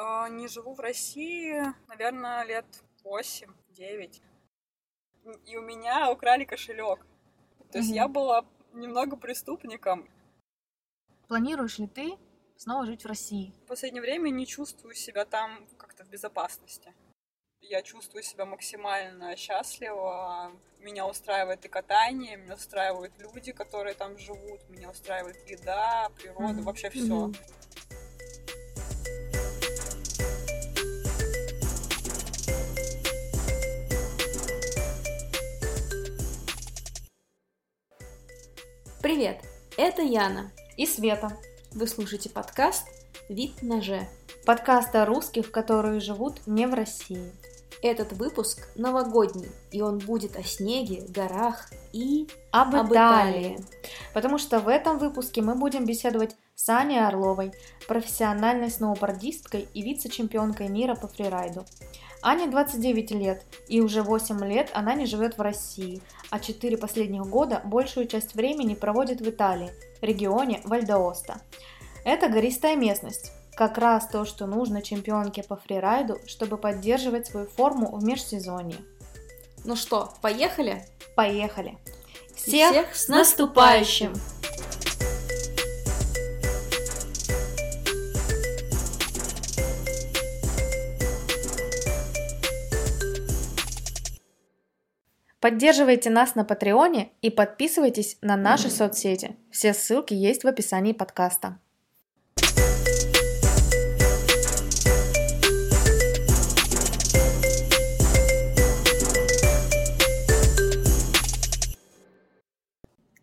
А, не живу в России, наверное, лет 8-9. И у меня украли кошелек. То есть Мгм. я была немного преступником. Планируешь ли ты снова жить в России? В последнее время не чувствую себя там как-то в безопасности. Я чувствую себя максимально счастливо. Меня устраивает и катание, меня устраивают люди, которые там живут, меня устраивает еда, природа, Мгм. вообще все. Мгм. Привет, это Яна. И Света. Вы слушаете подкаст «Вид на Ж». Подкаст о русских, которые живут не в России. Этот выпуск новогодний, и он будет о снеге, горах и... Об, Об Италии. Италии. Потому что в этом выпуске мы будем беседовать с Аней Орловой, профессиональной сноубордисткой и вице-чемпионкой мира по фрирайду. Ане 29 лет, и уже 8 лет она не живет в России, а 4 последних года большую часть времени проводит в Италии, регионе Вальдооста. Это гористая местность, как раз то, что нужно чемпионке по фрирайду, чтобы поддерживать свою форму в межсезонье. Ну что, поехали? Поехали! И всех с наступающим! Поддерживайте нас на Патреоне и подписывайтесь на наши соцсети. Все ссылки есть в описании подкаста.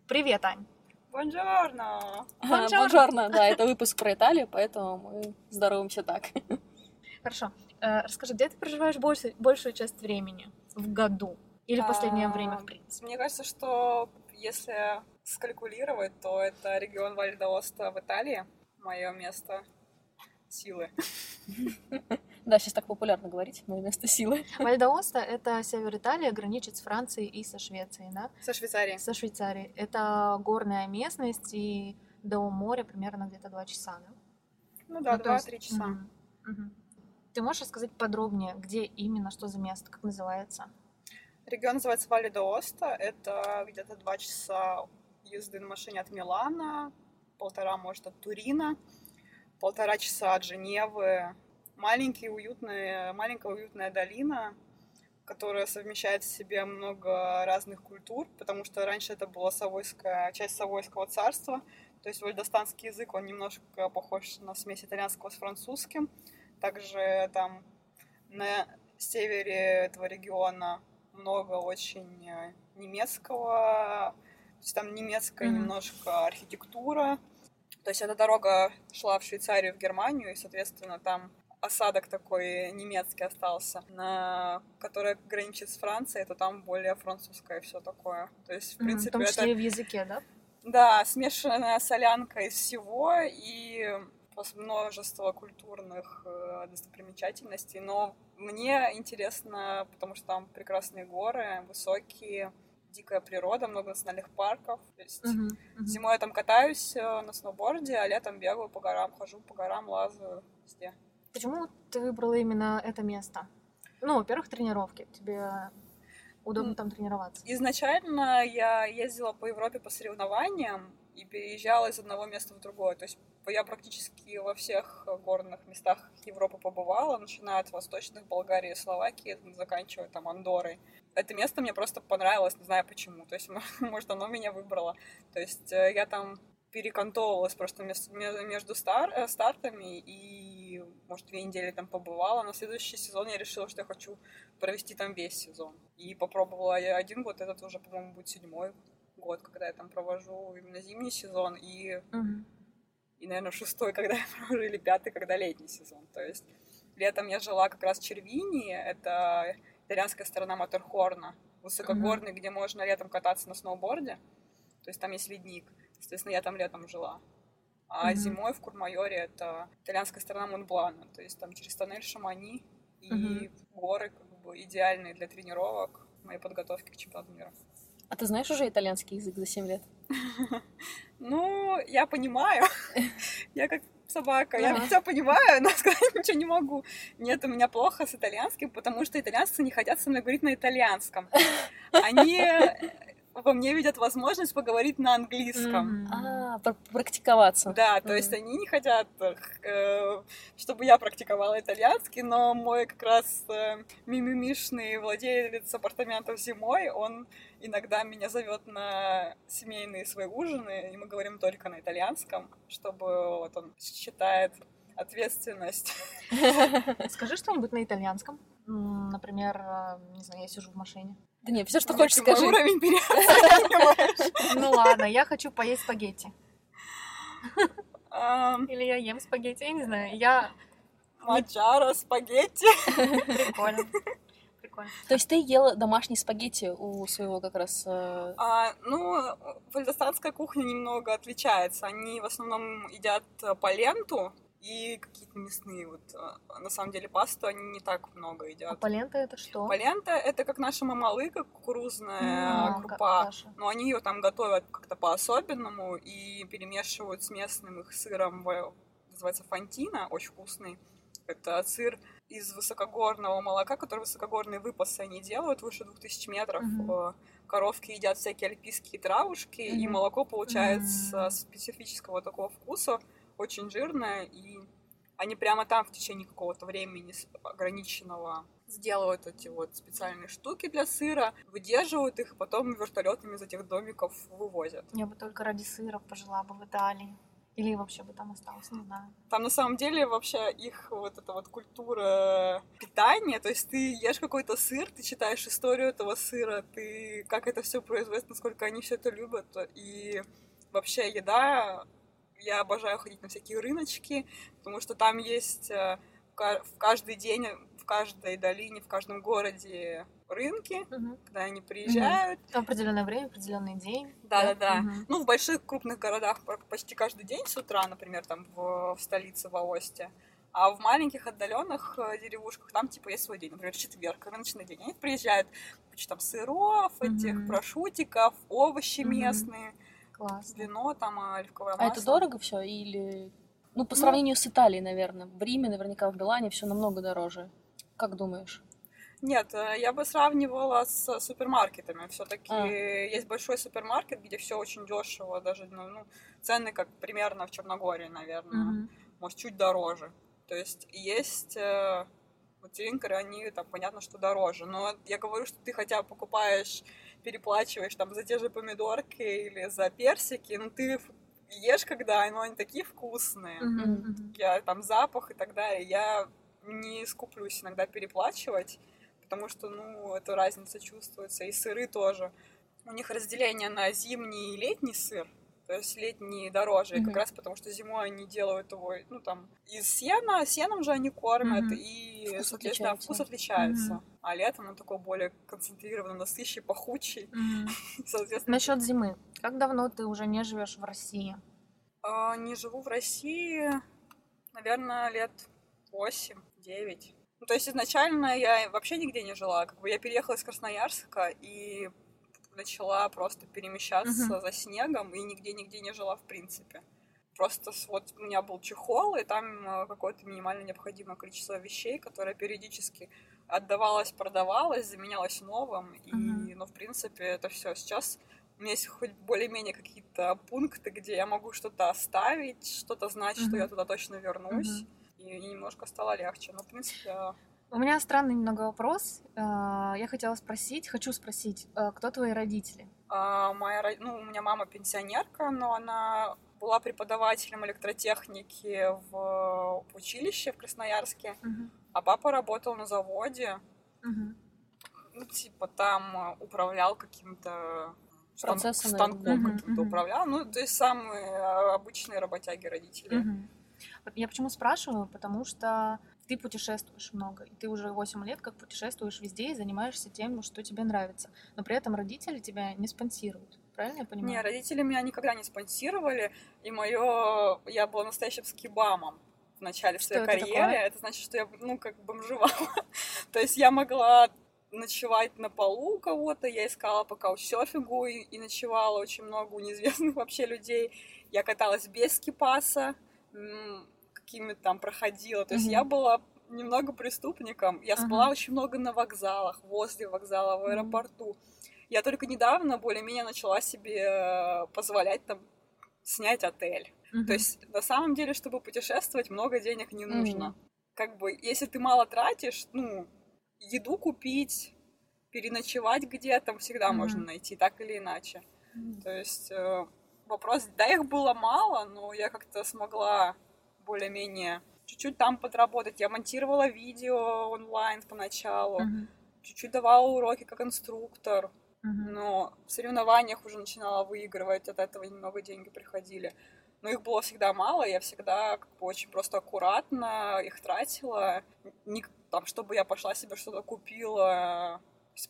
Привет, Ань. Бонжорно! Бонжорно. Бонжорно, да, это выпуск про Италию, поэтому мы здороваемся так. Хорошо. Э, расскажи, где ты проживаешь больше, большую часть времени в году? Или в последнее А, время, в принципе? Мне кажется, что если скалькулировать, то это регион Вальдооста в Италии, мое место силы. Да, сейчас так популярно говорить, мое место силы. Вальдооста — это север Италии, граничит с Францией и со Швецией, да? Со Швейцарии. Со Швейцарией. Это горная местность, и до моря примерно где-то два часа, да? Ну да, Ну, есть- два-три часа. Ты можешь рассказать подробнее, где именно, что за место, как называется? Регион называется Валли Оста. Это где-то два часа езды на машине от Милана, полтора, может, от Турина, полтора часа от Женевы. Маленький, уютный, маленькая уютная долина, которая совмещает в себе много разных культур, потому что раньше это была Савойская, часть Савойского царства. То есть вальдостанский язык, он немножко похож на смесь итальянского с французским. Также там на севере этого региона много очень э, немецкого, то есть там немецкая Мгм. немножко архитектура. То есть эта дорога шла в Швейцарию, в Германию, и, соответственно, там осадок такой немецкий остался, на который граничит с Францией, то там более французское все такое. То есть, в принципе, в том это числе и в языке, да? да, смешанная солянка из всего и множество культурных э, достопримечательностей. Но мне интересно, потому что там прекрасные горы, высокие, дикая природа, много национальных парков. То есть Мгм, мгм. зимой я там катаюсь э, на сноуборде, а летом бегаю по горам, хожу по горам, лазаю везде. Почему ты выбрала именно это место? Ну, во-первых, тренировки. Тебе удобно там тренироваться. Изначально я ездила по Европе по соревнованиям и переезжала из одного места в другое. То есть я практически во всех горных местах Европы побывала, начиная от восточных Болгарии Словакии, заканчивая там Андорой. Это место мне просто понравилось, не знаю почему. То есть, может, оно меня выбрало. То есть э, я там перекантовывалась просто между стар- э, стартами и, может, две недели там побывала. На следующий сезон я решила, что я хочу провести там весь сезон. И попробовала я один год, этот уже, по-моему, будет седьмой год, когда я там провожу именно зимний сезон, и, Мгм. и наверное, шестой, когда я провожу, или пятый, когда летний сезон. То есть летом я жила как раз в Червини, это итальянская сторона Матерхорна, высокогорный, где можно летом кататься на сноуборде, то есть там есть ледник. Соответственно, я там летом жила. А Мгм. зимой в Курмайоре это итальянская сторона Монблана, то есть там через тоннель Шамани и Мгм. горы как бы идеальные для тренировок моей подготовки к чемпионату мира. А ты знаешь уже итальянский язык за 7 лет? Ну, я понимаю. Я как собака, я все понимаю, но сказать ничего не могу. Нет, у меня плохо с итальянским, потому что итальянцы не хотят со мной говорить на итальянском. Они во мне видят возможность поговорить на английском. А, пр- практиковаться. Да, то есть они не хотят, э, чтобы я практиковала итальянский, но мой как раз э, мимимишный владелец апартаментов зимой, он иногда меня зовет на семейные свои ужины, и мы говорим только на итальянском, чтобы вот он считает ответственность. Скажи что-нибудь на итальянском. Например, э, не знаю, я сижу в машине. Да не, все, что Нет, хочешь, мой скажи. уровень переоцениваешь. Ну ладно, я хочу поесть спагетти. Или я ем спагетти, я не знаю. Я... Маджаро, спагетти. Прикольно. Прикольно. То есть ты ела домашние спагетти у своего как раз... э, А, ну, вальдостанская кухня немного отличается. Они в основном едят э, поленту и какие-то мясные. Вот, э, на самом деле пасту они не так много А едят. полента это что? Полента это как наша мамалыга, кукурузная М, крупа. ка- каша. Но они ее там готовят как-то по-особенному и перемешивают с местным их сыром, называется фантина, очень вкусный. Это сыр из высокогорного молока, который высокогорные выпасы они делают, выше 2000 метров. Э, Коровки едят всякие альпийские травушки, и Мгм. молоко получается М. специфического такого вкуса, очень жирное, и они прямо там в течение какого-то времени ограниченного сделают эти вот специальные штуки для сыра, выдерживают их, потом вертолетами из этих домиков вывозят. Я бы только ради сыра пожила бы в Италии. Или вообще бы там осталась, не знаю. Там на самом деле вообще их вот эта вот культура питания, то есть ты ешь какой-то сыр, ты читаешь историю этого сыра, ты как это все производится, насколько они все это любят, и вообще еда, я обожаю ходить на всякие рыночки, потому что там есть э, в ка- в каждый день, в каждой долине, в каждом городе рынки, когда они приезжают, В определенное время, определенный день. да-да-да. Мгм. Ну, в больших крупных городах почти каждый день с утра, например, там в, в столице, в Аосте. А в маленьких отдаленных э, деревушках там типа есть свой день, например, четверг, рыночный день. Они приезжают, куча там сыров, этих Мгм. прошутиков, овощи Мгм. местные, Классно. вино, там а, оливковое А масло. это дорого все или... Ну, по Ну- сравнению с Италией, наверное. В Риме, наверняка, в Милане все намного дороже. Как думаешь? Нет, э, я бы сравнивала с супермаркетами. Все-таки А. есть большой супермаркет, где все очень дешево, даже ну, ну, цены как примерно в Черногории, наверное. Мгм. может, чуть дороже. То есть есть э, вот Тинкеры, они там понятно, что дороже. Но я говорю, что ты хотя бы покупаешь, переплачиваешь там за те же помидорки или за персики, но ты ф- ешь когда, но они такие вкусные. Мгм. Я там запах и так далее. Я не скуплюсь иногда переплачивать, потому что, ну, эта разница чувствуется. И сыры тоже. У них разделение на зимний и летний сыр. То есть летний дороже, Мгм. как раз потому, что зимой они делают его, ну, там, из сена, сеном же они кормят, Мгм. и, Вкус соответственно, отличается. вкус отличается. Мгм. А летом он такой более концентрированный, насыщий, пахучий, Мгм. соответственно. Насчет зимы. Как давно ты уже не живешь в России? А, Не живу в России, наверное, лет 8-9. Ну, то есть изначально я вообще нигде не жила. Как бы я переехала из Красноярска и начала просто перемещаться Мгм. за снегом и нигде-нигде не жила в принципе. Просто вот у меня был чехол, и там э, какое-то минимально необходимое количество вещей, которое периодически отдавалось, продавалось, заменялось новым. И, ну, в принципе, это все. Сейчас у меня есть хоть более-менее какие-то пункты, где я могу что-то оставить, что-то знать, что Мгм. я туда точно вернусь. И, и немножко стало легче. Но, в принципе, У меня странный немного вопрос. А, Я хотела спросить, хочу спросить, а, кто твои родители? а, моя, ну, у меня мама пенсионерка, но она была преподавателем электротехники в училище в Красноярске, Мгм. а папа работал на заводе, Мгм. ну, типа, там управлял каким-то станком наверное. Мгм, каким-то мгм. управлял. Ну, то есть самые э, обычные работяги родители. Вот Я почему спрашиваю? Потому что ты путешествуешь много, и ты уже 8 лет как путешествуешь везде и занимаешься тем, что тебе нравится. Но при этом родители тебя не спонсируют. Правильно я понимаю? Не, родители меня никогда не спонсировали, и мое... Я была настоящим скибамом в начале Что своей это карьеры. такое? Это значит, что я, ну, как бомжевала. То есть я могла ночевать на полу у кого-то, я искала по каучсерфингу и, и ночевала очень много у неизвестных вообще людей. Я каталась без скипаса, м, какими-то там проходила. То есть Мгм. я была немного преступником. Я Ага. спала очень много на вокзалах, возле вокзала, в аэропорту. Я только недавно более-менее начала себе э, позволять там снять отель. Мгм. То есть, на самом деле, чтобы путешествовать, много денег не нужно. Как бы, если ты мало тратишь, ну, еду купить, переночевать где-то всегда Мгм. можно найти, так или иначе. Мгм. То есть, э, вопрос, да, их было мало, но я как-то смогла более-менее чуть-чуть там подработать. Я монтировала видео онлайн поначалу, Мгм. чуть-чуть давала уроки как инструктор, Мгм. но в соревнованиях уже начинала выигрывать, от этого немного деньги приходили. Но их было всегда мало, я всегда как бы очень просто аккуратно их тратила. Не там, чтобы я пошла себе что-то купила,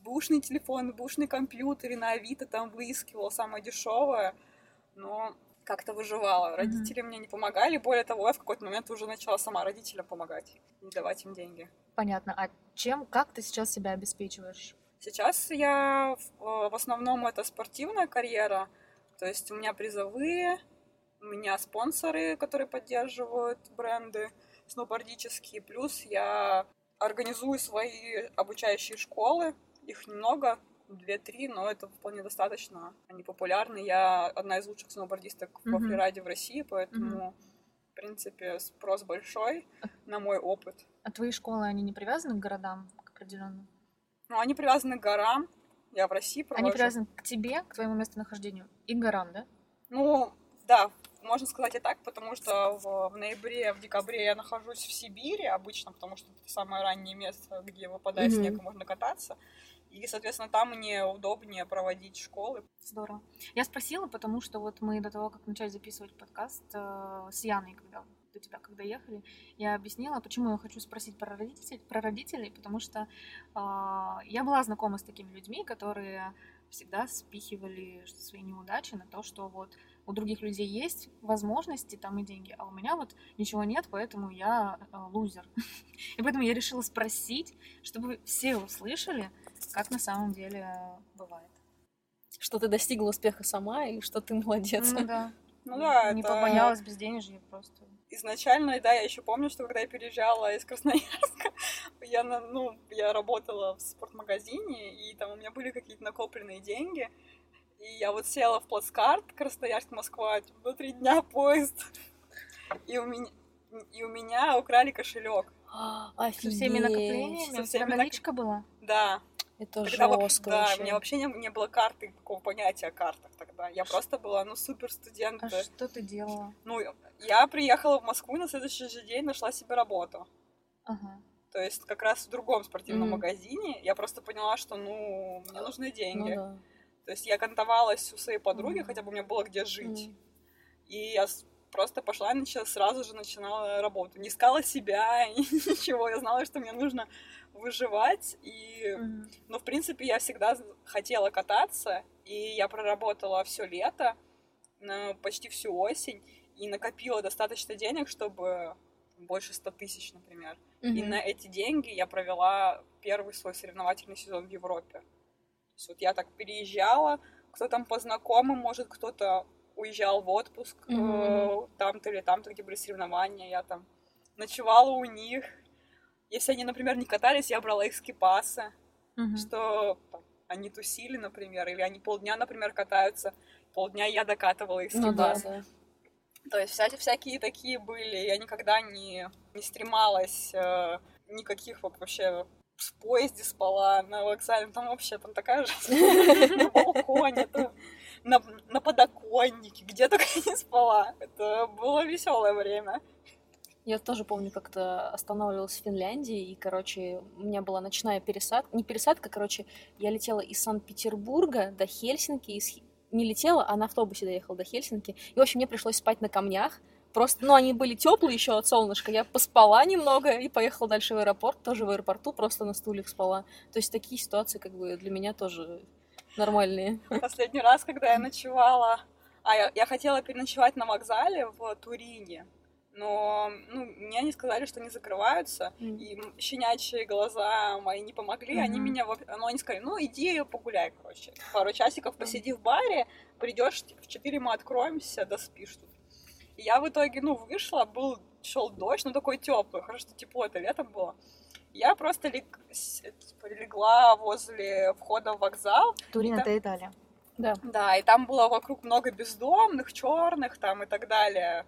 бушный телефон, бушный компьютер, и на Авито там выискивала самое дешевое, но как-то выживала. Родители мне не помогали, более того, я в какой-то момент уже начала сама родителям помогать, давать им деньги. Понятно. А чем, как ты сейчас себя обеспечиваешь? Сейчас я э, в основном это спортивная карьера, то есть у меня призовые, у меня спонсоры, которые поддерживают бренды сноубордические, плюс я организую свои обучающие школы, их немного, две-три, но это вполне достаточно. Они популярны. Я одна из лучших сноубордисток во Мгм. фрираде в России, поэтому, в принципе, спрос большой на мой опыт. А твои школы, они не привязаны к городам к определенным? Ну, они привязаны к горам. Я в России провожу. Они привязаны к тебе, к твоему местонахождению и к горам, да? Ну, да, можно сказать и так, потому что в, в ноябре, в декабре я нахожусь в Сибири обычно, потому что это самое раннее место, где выпадает Мгм. снег и можно кататься. И, соответственно, там мне удобнее проводить школы. Здорово. Я спросила, потому что вот мы до того, как начать записывать подкаст э, с Яной, когда до тебя, когда ехали, я объяснила, почему я хочу спросить про родителей, про родителей потому что а, я была знакома с такими людьми, которые всегда спихивали свои неудачи на то, что вот у других людей есть возможности там и деньги, а у меня вот ничего нет, поэтому я э, лузер. И поэтому я решила спросить, чтобы все услышали, как на самом деле бывает. Что ты достигла успеха сама и что ты молодец. Ну да. Ну да, Не это побоялась безденежья просто. изначально, да, я еще помню, что когда я переезжала из Красноярска, я, на- ну, я работала в спортмагазине, и там у меня были какие-то накопленные деньги, и я вот села в плацкарт Красноярск-Москва, типа, три дня поезд, и у меня, и у меня украли кошелек. Со всеми Офигеть. накоплениями? Со всеми нак- наличка была? Да, Это тогда жестко да, вообще. у меня вообще не, не было карты, такого понятия о картах тогда. Я просто была, ну, супер студент. А что ты делала? Ну, я приехала в Москву и на следующий же день нашла себе работу. Ага. То есть как раз в другом спортивном Мгм. магазине я просто поняла, что, ну, мне нужны Ну деньги. да. То есть я кантовалась у своей подруги, Мгм. хотя бы у меня было где жить. Мгм. И я просто пошла и начала, сразу же начинала работу. Не искала себя, и ничего. Я знала, что мне нужно выживать. И... Мгм. Но, в принципе, я всегда хотела кататься, и я проработала все лето, почти всю осень, и накопила достаточно денег, чтобы больше 100 тысяч, например. И Мгм. на эти деньги я провела первый свой соревновательный сезон в Европе. То есть вот я так переезжала, кто там по знакомым, может, кто-то уезжал в отпуск э, Мгм. там-то или там-то, где были соревнования, я там ночевала у них. Если они, например, не катались, я брала их скипасы, Мгм. что там, они тусили, например, или они полдня, например, катаются, полдня я докатывала их Ну да, скипасы. да. То есть всякие, всякие такие были. Я никогда не, не стремалась э, никаких вообще в поезде спала на вокзале. Там вообще там такая жизнь. На балконе, там, на, на подоконнике, где только не спала. Это было веселое время. Я тоже помню, как-то останавливалась в Финляндии, и, короче, у меня была ночная пересадка. Не пересадка, короче, я летела из Санкт-Петербурга до Хельсинки, из... Не летела, а на автобусе доехала до Хельсинки. И, в общем, мне пришлось спать на камнях. Просто, ну, они были теплые еще от солнышка. Я поспала немного и поехала дальше в аэропорт. Тоже в аэропорту, просто на стульях спала. То есть такие ситуации, как бы, для меня тоже нормальные. Последний раз, когда я ночевала... А, я, я хотела переночевать на вокзале в Турине. Но ну, мне они сказали, что они закрываются. И м- щенячьи глаза мои не помогли, они Мгм. меня, ну, они сказали, ну, иди погуляй, короче. Пару часиков посиди в баре, придешь в 4 мы откроемся, да спишь тут. И я в итоге, ну, вышла, был шел дождь, но такой теплый, хорошо, что тепло это летом было. Я просто лег... с- типа, легла возле входа в вокзал, Турин Да. это Италия. Да. да, и там было вокруг много бездомных, черных там и так далее.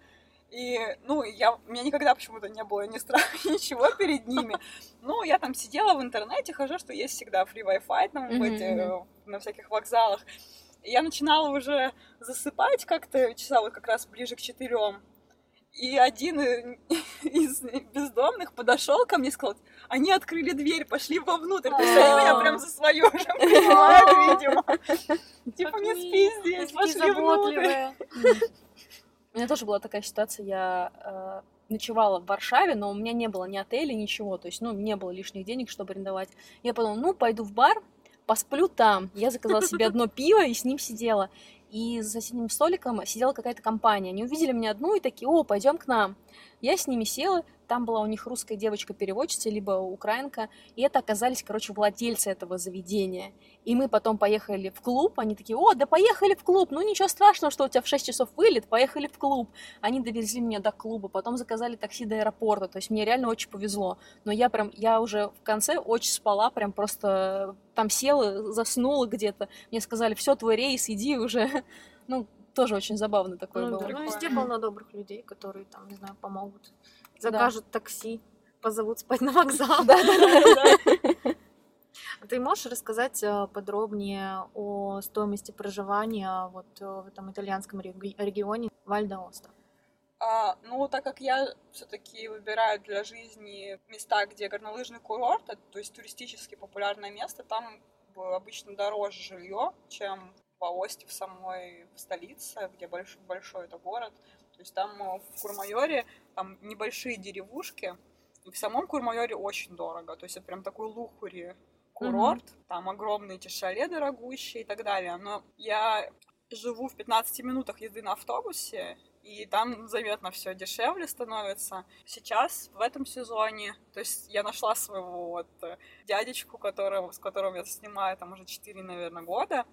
И, ну, я, у меня никогда почему-то не было ни страха, ничего перед ними. Ну, я там сидела в интернете, хожу, что есть всегда free Wi-Fi там в Мгм, эти, э, на всяких вокзалах. Я начинала уже засыпать как-то часа вот как раз ближе к четырем. И один из бездомных подошел ко мне и сказал, они открыли дверь, пошли вовнутрь. То есть они меня прям за свою уже принимают, видимо. Типа, не спи здесь, пошли внутрь. У меня тоже была такая ситуация, я э, ночевала в Варшаве, но у меня не было ни отеля, ничего, то есть, ну, не было лишних денег, чтобы арендовать. Я подумала, ну, пойду в бар, посплю там. Я заказала себе одно пиво и с ним сидела. И за соседним столиком сидела какая-то компания. Они увидели меня одну и такие, о, пойдем к нам. Я с ними села, там была у них русская девочка-переводчица, либо украинка, и это оказались, короче, владельцы этого заведения. И мы потом поехали в клуб, они такие, о, да поехали в клуб, ну ничего страшного, что у тебя в 6 часов вылет, поехали в клуб. Они довезли меня до клуба, потом заказали такси до аэропорта, то есть мне реально очень повезло. Но я прям, я уже в конце очень спала, прям просто там села, заснула где-то. Мне сказали, все, твой рейс, иди уже. Ну, тоже очень забавно такое Ну, было. ну, везде полно добрых людей, которые там, не знаю, помогут. Закажут такси, позовут спать на вокзал. А Ты можешь рассказать э, подробнее о стоимости проживания вот э, в этом итальянском реги- регионе Вальдаоста? А, ну, так как я все-таки выбираю для жизни места, где горнолыжный курорт, это, то есть туристически популярное место, там обычно дороже жилье, чем в Аосте, в самой в столице, где большой, большой это город. То есть там э, в Курмайоре там небольшие деревушки, и в самом Курмайоре очень дорого. То есть это прям такой лухури курорт, там огромные эти шале дорогущие и так далее. Но я живу в 15 минутах езды на автобусе, и там заметно все дешевле становится. Сейчас, в этом сезоне, то есть я нашла своего вот э, дядечку, которого, с которым я снимаю там уже 4, наверное, года,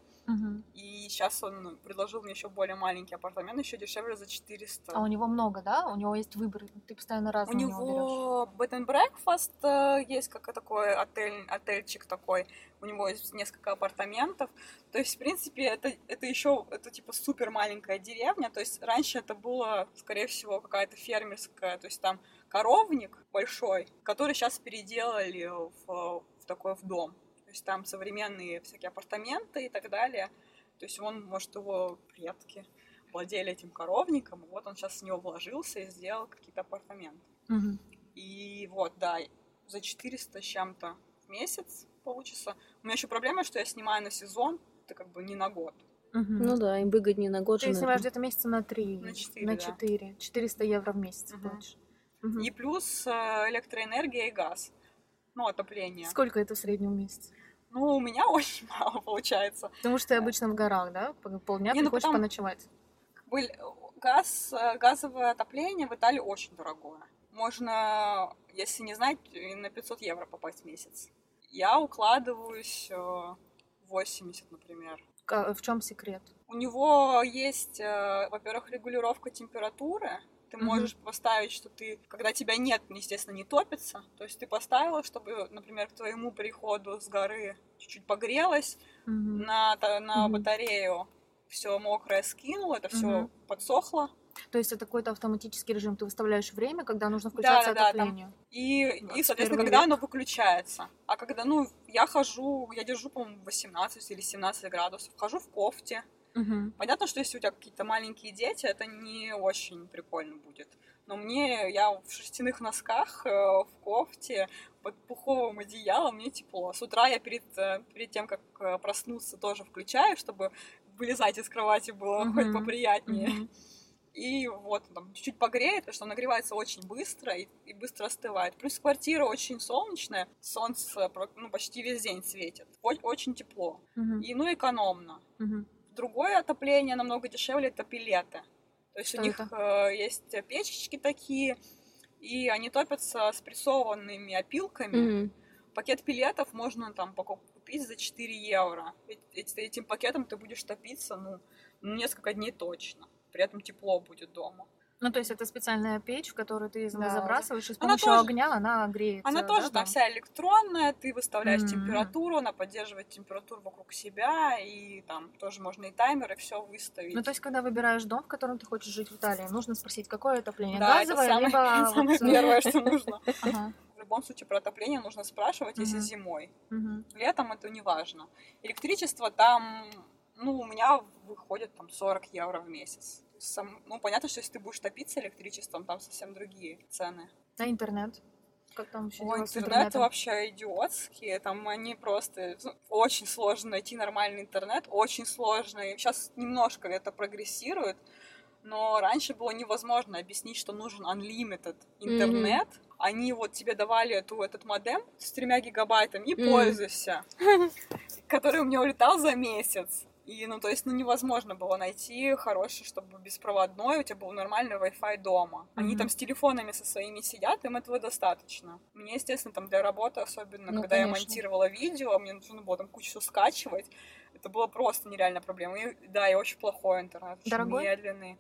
и сейчас он предложил мне еще более маленький апартамент, еще дешевле за 400. А у него много, да? У него есть выбор, ты постоянно У разные у него берешь. него bed and breakfast э, есть как такой отель, отельчик такой. У него есть несколько апартаментов. То есть, в принципе, это, это еще, это типа супер маленькая деревня. То есть, раньше это было, скорее всего, какая-то фермерская, то есть там коровник большой, который сейчас переделали в, в такой в дом. То есть там современные всякие апартаменты и так далее. То есть он, может, его предки владели этим коровником, и вот он сейчас в него вложился и сделал какие-то апартаменты. Мгм. И вот, да, за 400 с чем-то в месяц получится. У меня еще проблема, что я снимаю на сезон, это как бы не на год. Мгм. Ну да, им выгоднее на год Ты же, снимаешь наверное. где-то месяца на три. На четыре, На да. четыре. 400 евро в месяц Мгм. платишь. Мгм. И плюс э, электроэнергия и газ. Ну, отопление. Сколько это в среднем в месяц? Ну, у меня очень мало получается. Потому что ты обычно в горах, да? По- Полдня Не, ну приходишь потом- поночевать. Были- Газ, э, газовое отопление в Италии очень дорогое. Можно, если не знать, на 500 евро попасть в месяц. Я укладываюсь э, 80, например. Ка- В чем секрет? У него есть, э, во-первых, регулировка температуры. Ты можешь поставить, что ты, когда тебя нет, естественно, не топится. То есть ты поставила, чтобы, например, к твоему приходу с горы чуть-чуть погрелось, Мгм. на, на Мгм. батарею все мокрое скинул, это все Мгм. подсохло. То есть это какой-то автоматический режим. Ты выставляешь время, когда нужно включаться там отопление. И, и 21 соответственно, век. когда оно выключается. А когда, ну, я хожу, я держу, по-моему, 18 или 17 градусов, хожу в кофте. Мгм. Понятно, что если у тебя какие-то маленькие дети, это не очень прикольно будет. Но мне, я в шерстяных носках, э, в кофте, под пуховым одеялом, мне тепло. С утра я перед, э, перед тем, как э, проснуться, тоже включаю, чтобы вылезать из кровати было хоть Мгм. поприятнее. Мгм. И вот там чуть-чуть погреет, потому что он нагревается очень быстро и, и быстро остывает. Плюс квартира очень солнечная, солнце ну, почти весь день светит. Очень тепло. Мгм. И ну экономно. Мгм. Другое отопление намного дешевле это пилеты. То есть Что у них э, есть печечки такие, и они топятся с прессованными опилками. Мгм. Пакет пилетов можно там купить за 4 евро. Эти- Этим пакетом ты будешь топиться, ну, несколько дней точно. При этом тепло будет дома. Ну, то есть это специальная печь, в которую ты Да. забрасываешь, и с Она помощью тоже- огня она греется. Она да, тоже там вся электронная, ты выставляешь Мгм. температуру, она поддерживает температуру вокруг себя, и там тоже можно и таймер, и все выставить. Ну, то есть, когда выбираешь дом, в котором ты хочешь жить в Италии, нужно спросить, какое отопление? да, это Газовое, самое, либо... самое э, первое, что нужно. В любом случае про отопление нужно спрашивать, если зимой. Летом это не важно. Электричество там, ну, у меня выходит там 40 евро в месяц. Сам- ну, понятно, что если ты будешь топиться электричеством, там совсем другие цены. А интернет? Как там дела с интернет вообще идиотские, там они просто... ну, Очень сложно найти нормальный интернет, очень сложно. И сейчас немножко это прогрессирует, но раньше было невозможно объяснить, что нужен unlimited интернет. Они вот тебе давали эту, этот модем с тремя гигабайтами и Мгм. пользуйся, который у меня улетал за месяц. И, ну, то есть, ну, невозможно было найти хороший, чтобы беспроводной, у тебя был нормальный Wi-Fi дома. Они Мгм. там с телефонами со своими сидят, им этого достаточно. Мне, естественно, там для работы, особенно Ну, когда я конечно. монтировала видео, мне нужно было там кучу скачивать, это было просто нереальная проблема. И, да, и очень плохой интернет, очень Дорогой? медленный.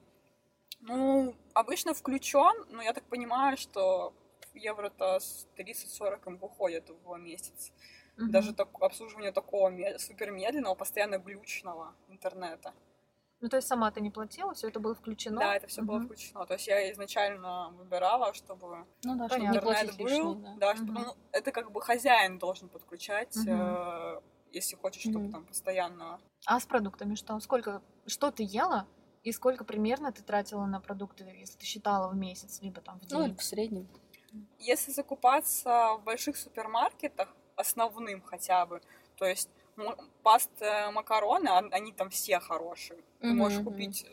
Ну, обычно включен, но я так понимаю, что евро-то с 30-40 им выходит в месяц. Мгм. Даже так, обслуживание такого ме- супермедленного, постоянно глючного интернета. Ну, то есть сама ты не платила, все это было включено? Да, это все было Мгм. включено. То есть я изначально выбирала, чтобы Ну да, чтобы интернет платить был. лишнее, да. Да, чтобы, Мгм. ну, это как бы хозяин должен подключать, Мгм. э, если хочешь, чтобы Мгм. там постоянно. А с продуктами что? Сколько, что ты ела и сколько примерно ты тратила на продукты, если ты считала в месяц, либо там в Ну, день? или в среднем. Если закупаться в больших супермаркетах, основным хотя бы, то есть м- паста, макароны, он- они там все хорошие. Ты Мгм, можешь купить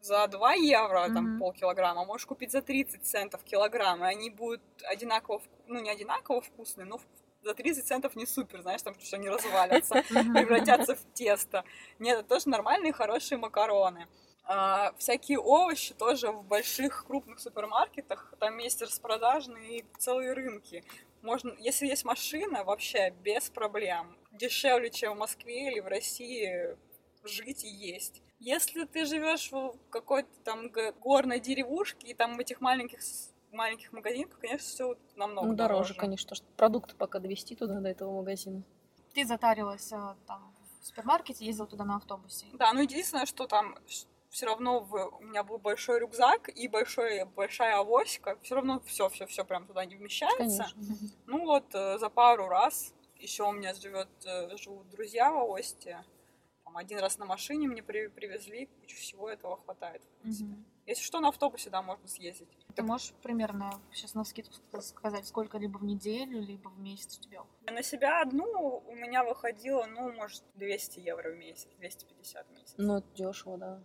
за 2 евро там полкилограмма, можешь купить за 30 центов килограмм, и они будут одинаково, ну не одинаково вкусные, но за 30 центов не супер, знаешь, там что они развалятся, превратятся в тесто. Нет, это тоже нормальные, хорошие макароны. А, всякие овощи тоже в больших крупных супермаркетах, там есть распродажные целые рынки. Можно, если есть машина, вообще без проблем. Дешевле, чем в Москве или в России жить и есть. Если ты живешь в какой-то там горной деревушке и там в этих маленьких маленьких магазинках, конечно, все намного Ну, дороже, дороже. конечно, что продукты пока довести туда, до этого магазина. Ты затарилась э, там в супермаркете, ездила туда на автобусе. Да, ну единственное, что там все равно в- у меня был большой рюкзак и большой, большая авоська. Все равно все, все, все прям туда не вмещается. Конечно. Ну вот э, за пару раз еще у меня живет, э, живут друзья в Осте. Там один раз на машине мне при- привезли, кучу всего этого хватает. в принципе. Мгм. Если что, на автобусе, да, можно съездить. Ты можешь примерно сейчас на скидку сказать, сколько либо в неделю, либо в месяц у тебя? На себя одну у меня выходило, ну, может, 200 евро в месяц, 250 в месяц. Ну, это дешево, да.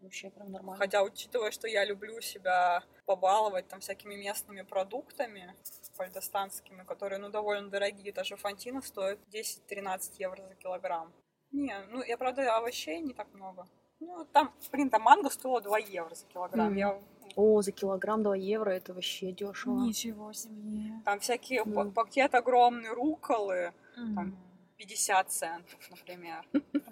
Вообще прям нормально. Хотя, учитывая, что я люблю себя побаловать там всякими местными продуктами пальдостанскими, которые, ну, довольно дорогие, даже фантина стоит 10-13 евро за килограмм. Не, ну, я, правда, овощей не так много. Ну, там, блин, там манго стоило 2 евро за килограмм. Мгм. Я, О, за килограмм 2 евро это вообще дешево. Ничего себе. там всякие па- пакет огромный руколы, Мгм. Там. 50 центов, например.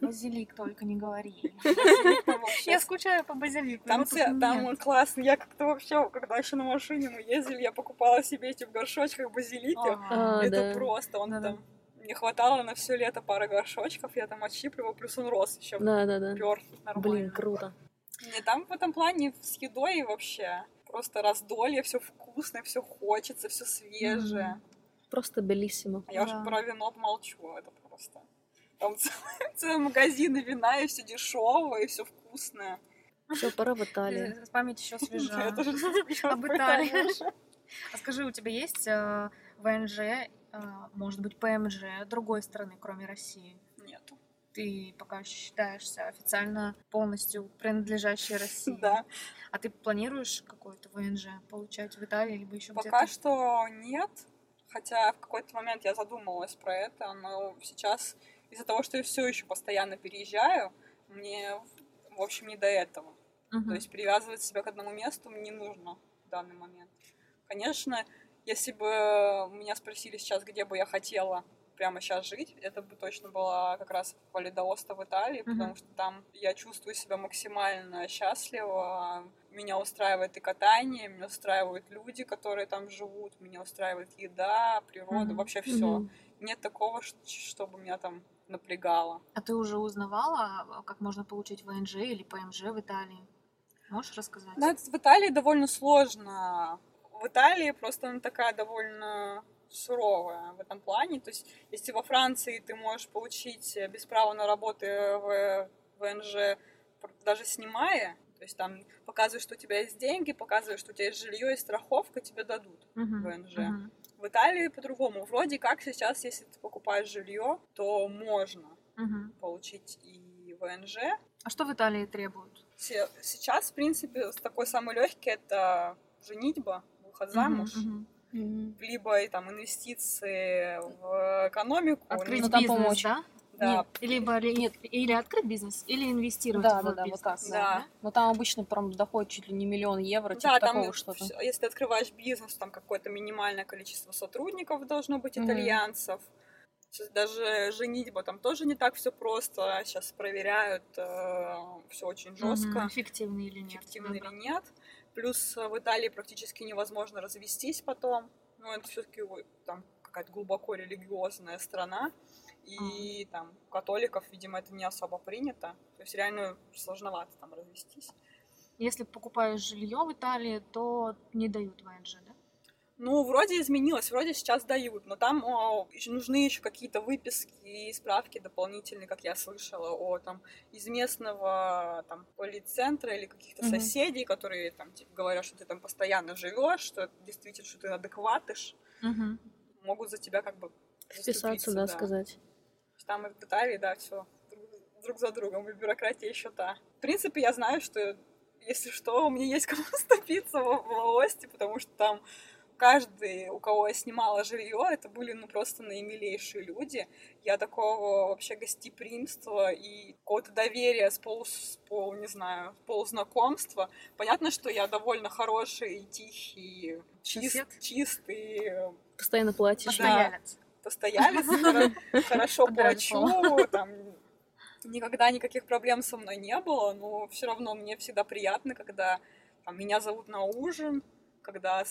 Базилик только не говори. Я скучаю по базилику. Там, там классно. Я как-то вообще, когда еще на машине мы ездили, я покупала себе эти в горшочках базилики. Ага. А, Это просто, он там... Не хватало на все лето пары горшочков, я там отщипливала, плюс он рос еще. Да, да, да. Пёр нормально. Блин, круто. Не, там в этом плане с едой вообще просто раздолье, все вкусное, все хочется, все свежее. Просто белиссимо. А я уже Да. про вино молчу, это просто. Там целый, целый магазин и вина, и все дешевое, и все вкусное. Все, пора в Италию. Э, Память еще свежа. Об Италии. Уже. А скажи, у тебя есть э, ВНЖ, э, может быть, ПМЖ другой страны, кроме России? Нету. Ты пока считаешься официально полностью принадлежащей России. Да. А ты планируешь какой-то ВНЖ получать в Италии, либо еще Пока где-то? что нет. Хотя в какой-то момент я задумывалась про это, но сейчас из-за того, что я все еще постоянно переезжаю, мне, в общем, не до этого. Мгм. То есть привязывать себя к одному месту мне не нужно в данный момент. Конечно, если бы меня спросили сейчас, где бы я хотела прямо сейчас жить, это бы точно была как раз Валидооста в Италии, Мгм. потому что там я чувствую себя максимально счастливо, Меня устраивает и катание, меня устраивают люди, которые там живут, меня устраивает еда, природа, Мгм. вообще все. Мгм. Нет такого, чтобы меня там напрягало. А ты уже узнавала, а, как можно получить ВНЖ или ПМЖ в Италии? Можешь рассказать? Да, в Италии довольно сложно. В Италии просто она такая довольно суровая в этом плане. То есть, если во Франции ты можешь получить э, без права на работу в ВНЖ, пр- даже снимая, то есть там показываешь, что у тебя есть деньги, показываешь, что у тебя есть жилье и страховка, тебе дадут Мгм, ВНЖ. мгм. В Италии по-другому. Вроде как сейчас, если ты покупаешь жилье, то можно Мгм. получить и ВНЖ, А что в Италии требуют? Се- Сейчас, в принципе, такой самый легкий это женитьба, выход замуж, Мгм, мгм. Мгм. либо и там инвестиции в экономику. Открыть Ну, там бизнес, помочь. да? Да, Нет, Либо, ли- Нет. или открыть бизнес, или инвестировать Да, в да, да, вот бизнес. так, да. Но там обычно прям доходит чуть ли не миллион евро, типа да, там такого что-то. если ты открываешь бизнес, там какое-то минимальное количество сотрудников должно быть итальянцев. Сейчас Даже женитьба там тоже не так все просто. Сейчас проверяют все очень жестко. Мгм, Фиктивный или нет. эффективно Ну или да. нет. Плюс э, в Италии практически невозможно развестись потом. Ну, это все-таки там какая-то глубоко религиозная страна. И там у католиков, видимо, это не особо принято. То есть реально сложновато там развестись. Если покупаешь жилье в Италии, то не дают ВНЖ, да? Ну, вроде изменилось, вроде сейчас дают, но там о, ещё нужны еще какие-то выписки и справки дополнительные, как я слышала, о там из местного там полицентра или каких-то Мгм. соседей, которые там типа, говорят, что ты там постоянно живешь, что действительно, что ты адекватыш, Мгм. могут за тебя как бы Вписаться, заступиться, да, сказать. Там в Италии, да, все друг за другом, и бюрократия еще та. В принципе, я знаю, что если что, у меня есть кому ступиться в, в Аосте, потому что там каждый, у кого я снимала жилье, это были ну просто наимилейшие люди. Я такого вообще гостеприимства и какого-то доверия с полу, с полу, не знаю, полузнакомства. Понятно, что я довольно хороший, тихий, чист, чистый, э, Постоянно платишь. Постоялец. Постоялец, хоро- хорошо плачу, там никогда никаких проблем со мной не было, но все равно мне всегда приятно, когда там, меня зовут на ужин, когда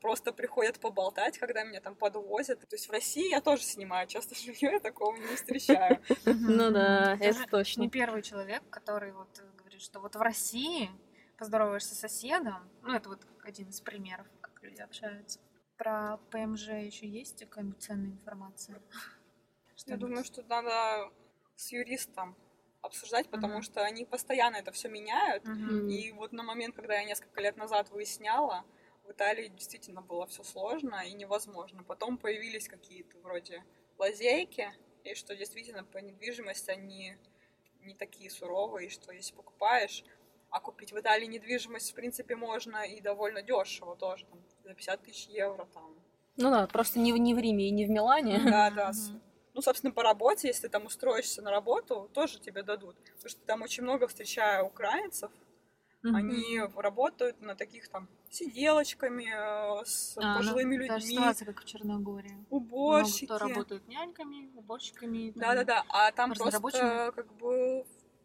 просто приходят поболтать, когда меня там подвозят. То есть в России я тоже снимаю часто жилье, я такого не встречаю. Ну да, это точно. Не первый человек, который вот говорит, что вот в России поздороваешься с соседом. Ну, это вот один из примеров, как люди общаются. Про ПМЖ еще есть какая-нибудь ценная информация? Я думаю, что надо с юристом обсуждать, потому Мгм. что они постоянно это все меняют. Мгм. И вот на момент, когда я несколько лет назад выясняла, в Италии действительно было все сложно и невозможно. Потом появились какие-то вроде лазейки, и что действительно по недвижимости они не такие суровые, и что если покупаешь, а купить в Италии недвижимость, в принципе, можно и довольно дешево тоже, там, за 50 тысяч евро там. Ну да, просто не в, не в Риме и не в Милане. Да, да. Ну, собственно, по работе, если ты там устроишься на работу, тоже тебе дадут. Потому что там очень много встречаю украинцев, Мгм. Они работают на таких там сиделочками, э, с А, ну, пожилыми же людьми, ситуация, как в Черногории. Много уборщики. кто работает няньками, уборщиками. Да-да-да, а там просто разнорабочими. как бы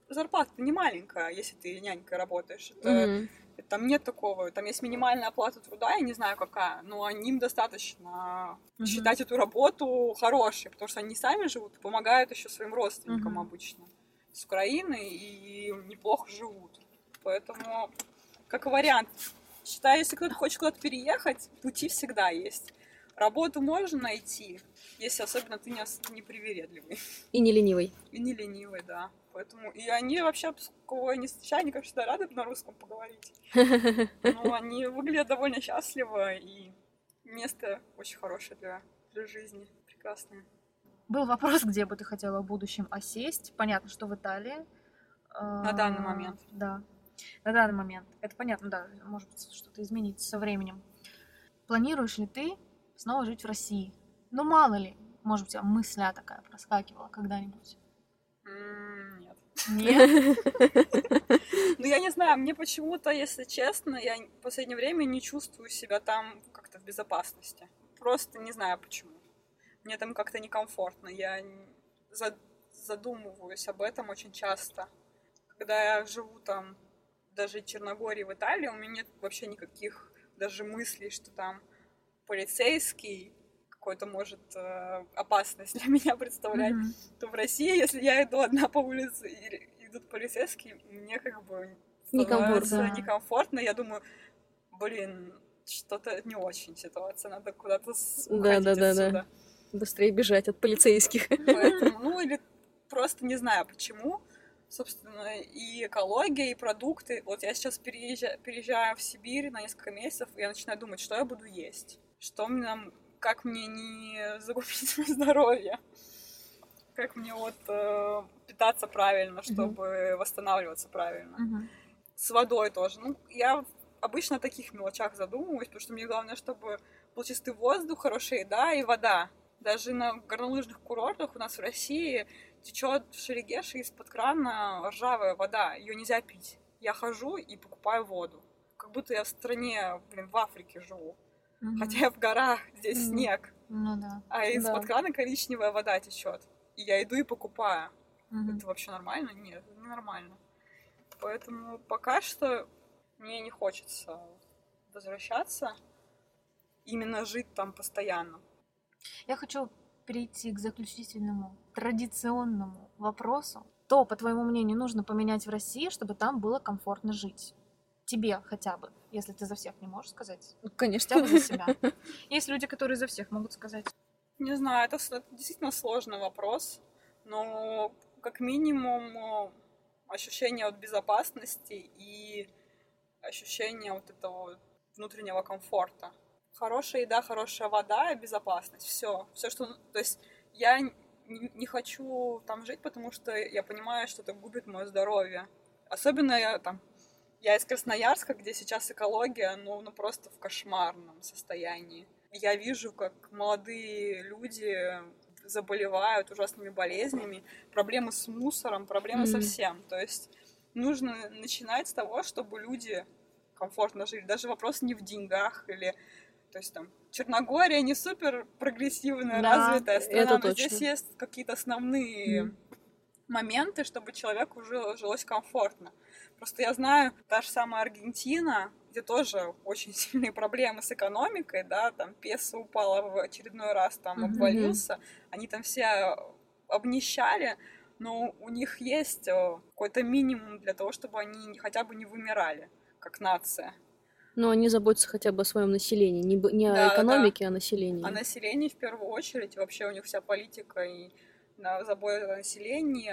зарплата не маленькая, если ты нянькой работаешь. Это- Мгм. Там нет такого. Там есть минимальная оплата труда, я не знаю какая, но им достаточно Мгм. считать эту работу хорошей, потому что они сами живут помогают еще своим родственникам Мгм. обычно с Украины и неплохо живут. Поэтому, как вариант, считаю, если кто-то хочет куда-то переехать, пути всегда есть. Работу можно найти, если особенно ты не, не привередливый И не ленивый. и не ленивый, да. Поэтому и они вообще, кого я не встречаю, они, как всегда, рады на русском поговорить. Ну, они выглядят довольно счастливо, и место очень хорошее для, для жизни, прекрасное. Был вопрос, где бы ты хотела в будущем осесть. Понятно, что в Италии. На данный момент. Да. На данный момент. Это понятно, да. Может быть, что-то изменится со временем. Планируешь ли ты снова жить в России? Ну, мало ли. Может быть, у тебя мысля такая проскакивала когда-нибудь. Нет. Нет? Ну, я не знаю, мне почему-то, если честно, я в последнее время не чувствую себя там как-то в безопасности. Просто не знаю почему. Мне там как-то некомфортно. Я задумываюсь об этом очень часто. Когда я живу там даже Черногории в Италии у меня нет вообще никаких даже мыслей, что там полицейский какой-то может э, опасность для меня представлять, Мгм. то в России, если я иду одна по улице и идут полицейские, мне как бы Некомфортно. некомфортно. Я думаю, блин, что-то не очень ситуация, надо куда-то Да, да, да, да. Быстрее бежать от полицейских. Поэтому, ну или просто не знаю почему. Собственно, и экология, и продукты. Вот я сейчас переезжаю, переезжаю в Сибирь на несколько месяцев, и я начинаю думать, что я буду есть. Что мне, нам- как мне не загубить свое здоровье. Как мне вот э, питаться правильно, чтобы восстанавливаться правильно. Мгм. С водой тоже. Ну, я обычно о таких мелочах задумываюсь, потому что мне главное, чтобы был чистый воздух, хорошая еда и вода. Даже на горнолыжных курортах у нас в России течет в Шерегеше из-под крана ржавая вода. Ее нельзя пить. Я хожу и покупаю воду. Как будто я в стране, блин, в Африке живу. Мгм. Хотя в горах, здесь Мгм. снег, Ну да. а из-под Да. крана коричневая вода течет. И я иду и покупаю. Мгм. Это вообще нормально? Нет, это ненормально. Поэтому пока что мне не хочется возвращаться, именно жить там постоянно. Я хочу перейти к заключительному, традиционному вопросу. Что, по твоему мнению, нужно поменять в России, чтобы там было комфортно жить? Тебе хотя бы, если ты за всех не можешь сказать. Ну, Конечно. Хотя бы за себя. Есть люди, которые за всех могут сказать. Не знаю, это, действительно сложный вопрос, но как минимум э, ощущение вот безопасности и ощущение вот этого внутреннего комфорта. Хорошая еда, хорошая вода и безопасность. Все. Все, что... То есть я не хочу там жить, потому что я понимаю, что это губит мое здоровье. Особенно я там... Я из Красноярска, где сейчас экология, ну, ну просто в кошмарном состоянии. Я вижу, как молодые люди заболевают ужасными болезнями, проблемы с мусором, проблемы со Мгм. всем. То есть нужно начинать с того, чтобы люди комфортно жили. Даже вопрос не в деньгах или... То есть там Черногория не супер прогрессивная, Да, развитая страна, но точно. здесь есть какие-то основные Мгм. Моменты, чтобы человеку жил- жилось комфортно. Просто я знаю, та же самая Аргентина, где тоже очень сильные проблемы с экономикой, да, там песо упало в очередной раз, там обвалился, они там все обнищали, но у них есть э, какой-то минимум для того, чтобы они хотя бы не вымирали, как нация. Но они заботятся хотя бы о своем населении. Не, не Да, да, о да. экономике, а о населении. А население в первую очередь, вообще у них вся политика и на забота о населении,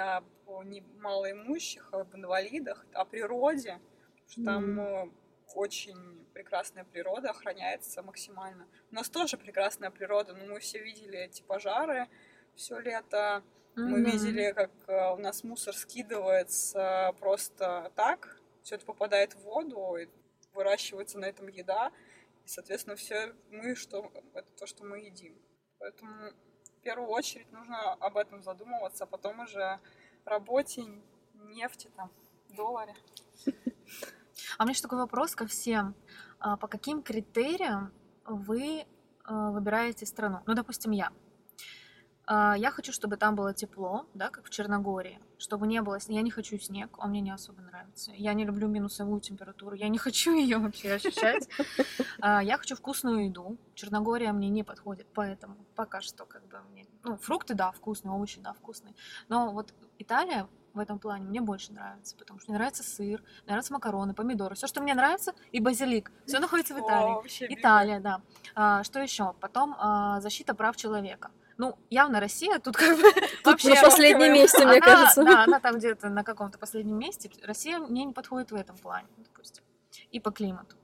не- малоимущих, об инвалидах, о природе, что там э, очень прекрасная природа охраняется максимально. У нас тоже прекрасная природа, но мы все видели эти пожары все лето, мы Мгм. видели, как э, у нас мусор скидывается просто так, все это попадает в воду, и выращивается на этом еда, и, соответственно, все мы, что это то, что мы едим. Поэтому в первую очередь нужно об этом задумываться, а потом уже работе, нефти, там, долларе. А у меня еще такой вопрос ко всем. А, По каким критериям вы а, выбираете страну? Ну, допустим, я. А, Я хочу, чтобы там было тепло, да, как в Черногории, чтобы не было... Я не хочу снег, он мне не особо нравится. Я не люблю минусовую температуру, я не хочу ее вообще ощущать. А, Я хочу вкусную еду. Черногория мне не подходит, поэтому пока что как бы мне... Ну, фрукты, да, вкусные, овощи, да, вкусные. Но вот Италия в этом плане мне больше нравится, потому что мне нравится сыр, мне нравятся макароны, помидоры, все, что мне нравится, и базилик. Все находится в Италии. Италия, да. А, что еще? Потом а, защита прав человека. Ну, явно Россия тут как бы вообще... На последнем месте, мне она- кажется. Да, она там где-то на каком-то последнем месте. Россия мне не подходит в этом плане, допустим. И по климату.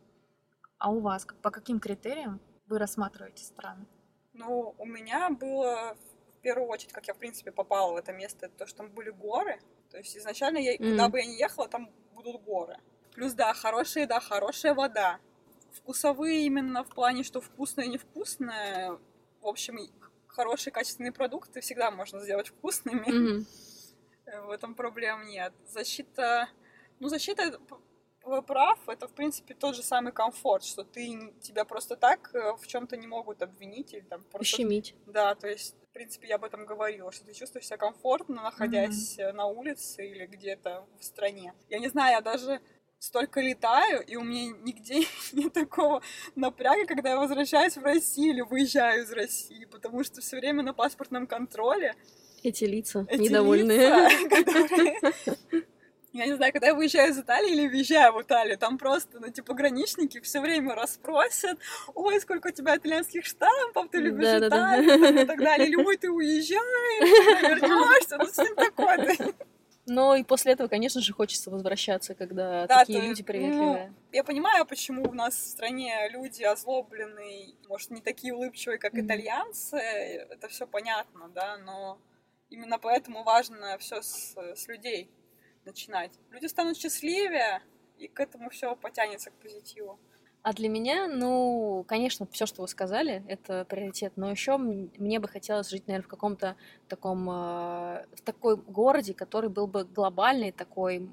А у вас по каким критериям вы рассматриваете страны? Ну, у меня было в первую очередь, как я, в принципе, попала в это место, это то, что там были горы. То есть изначально, я, Мгм. куда бы я ни ехала, там будут горы. Плюс, да, хорошая еда, хорошая вода. Вкусовые именно в плане, что вкусное и невкусное. В общем, хорошие качественные продукты всегда можно сделать вкусными. Э, В этом проблем нет. Защита... Ну, защита п- прав — это, в принципе, тот же самый комфорт, что ты, тебя просто так э, в чем то не могут обвинить или там просто... Ущемить. Да, то есть, в принципе, я об этом говорила, что ты чувствуешь себя комфортно, находясь э, на улице или где-то в стране. Я не знаю, я даже столько летаю, и у меня нигде нет такого напряга, когда я возвращаюсь в Россию или выезжаю из России, потому что все время на паспортном контроле Эти лица эти недовольные. лица, которые- Я не знаю, когда я выезжаю из Италии или въезжаю в Италию, там просто, ну, типа, пограничники все время расспросят, ой, сколько у тебя итальянских штампов, ты любишь Да-да-да. Италию, и так далее, или ой, ты уезжаешь, ты вернешься, ну, что такое Но и после этого, конечно же, хочется возвращаться, когда Да, такие то- люди ну, приветливые. Я понимаю, почему у нас в стране люди озлобленные, может, не такие улыбчивые, как Мгм. итальянцы, это все понятно, да, но именно поэтому важно все с, с людей начинать. Люди станут счастливее, и к этому все потянется к позитиву. А для меня, ну, конечно, все, что вы сказали, это приоритет. Но еще мне бы хотелось жить, наверное, в каком-то таком, э, в такой городе, который был бы глобальный, такой...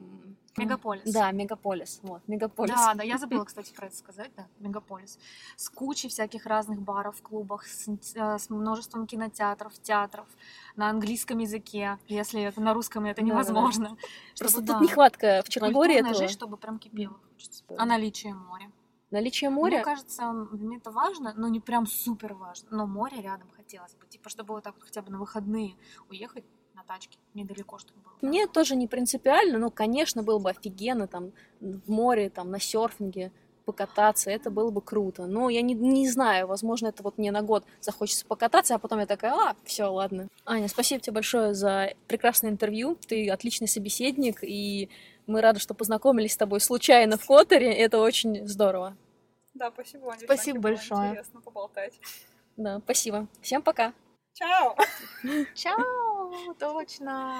Мегаполис. Да, мегаполис. Вот, мегаполис. Да, да, я забыла, кстати, про это сказать, да, мегаполис. С кучей всяких разных баров, клубов, с, э, с множеством кинотеатров, театров на английском языке, если это на русском это невозможно. Просто Чтобы, тут да, нехватка в Черногории этого. жизнь, чтобы прям кипело хочется. Да. А наличие моря. Наличие Мне моря. кажется, мне это важно, но не прям супер важно. Но море рядом хотелось бы. Типа, чтобы вот так вот хотя бы на выходные уехать на тачке. Недалеко, чтобы было. Мне тоже не принципиально, но, конечно, было бы офигенно там в море, там на серфинге покататься, это было бы круто. Но я не, не знаю, возможно, это вот мне на год захочется покататься, а потом я такая, а, все, ладно. Аня, спасибо тебе большое за прекрасное интервью, ты отличный собеседник, и мы рады, что познакомились с тобой случайно в Которе, это очень здорово. Да, спасибо вам, Спасибо большое. Интересно поболтать. Да, спасибо. Всем пока. Чао! Чао, точно.